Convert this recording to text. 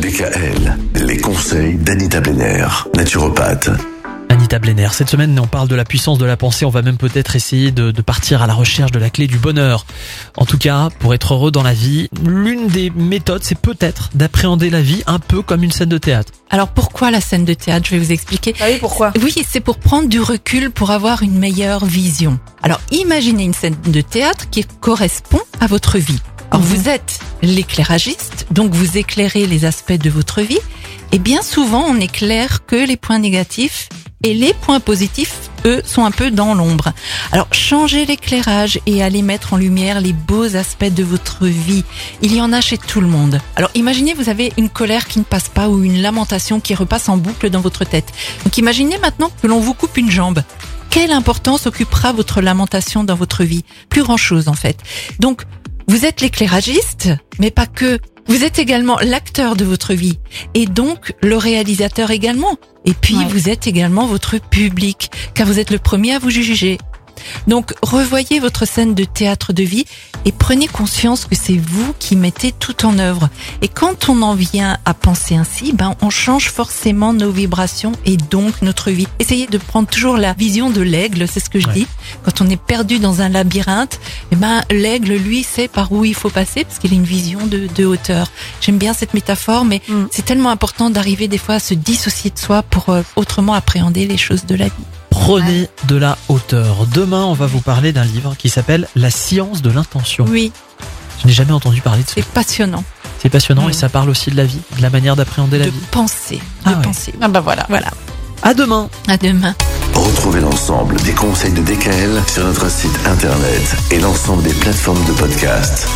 DKL, les conseils d'Anita Benner, naturopathe. Anita Blenner. Cette semaine, on parle de la puissance de la pensée. On va même peut-être essayer de, de, partir à la recherche de la clé du bonheur. En tout cas, pour être heureux dans la vie, l'une des méthodes, c'est peut-être d'appréhender la vie un peu comme une scène de théâtre. Alors pourquoi la scène de théâtre? Je vais vous expliquer. Ah oui, pourquoi? Oui, c'est pour prendre du recul, pour avoir une meilleure vision. Alors imaginez une scène de théâtre qui correspond à votre vie. Alors vous êtes l'éclairagiste, donc vous éclairez les aspects de votre vie. Et bien souvent, on n'éclaire que les points négatifs et les points positifs, eux, sont un peu dans l'ombre. Alors, changez l'éclairage et allez mettre en lumière les beaux aspects de votre vie. Il y en a chez tout le monde. Alors, imaginez, vous avez une colère qui ne passe pas ou une lamentation qui repasse en boucle dans votre tête. Donc, imaginez maintenant que l'on vous coupe une jambe. Quelle importance occupera votre lamentation dans votre vie? Plus grand chose, en fait. Donc, vous êtes l'éclairagiste, mais pas que. Vous êtes également l'acteur de votre vie et donc le réalisateur également. Et puis Ouais. vous êtes également votre public car vous êtes le premier à vous juger. Donc revoyez votre scène de théâtre de vie et prenez conscience que c'est vous qui mettez tout en œuvre. Et quand on en vient à penser ainsi, ben on change forcément nos vibrations et donc notre vie. Essayez de prendre toujours la vision de l'aigle, c'est ce que je Ouais. dis. Quand on est perdu dans un labyrinthe, eh ben l'aigle lui sait par où il faut passer parce qu'il a une vision de, de hauteur. J'aime bien cette métaphore, mais Mm. c'est tellement important d'arriver des fois à se dissocier de soi pour euh, autrement appréhender les choses de la vie. Prenez de la hauteur. Demain, on va vous parler d'un livre qui s'appelle La science de l'intention. Oui, Je n'ai jamais entendu parler de ce c'est passionnant C'est passionnant Mm. et ça parle aussi de la vie, de la manière d'appréhender la de vie. penser, de Ah ouais. penser. Ah bah voilà. Voilà. À demain À demain. Retrouvez l'ensemble des conseils de DKL sur notre site internet et l'ensemble des plateformes de podcast.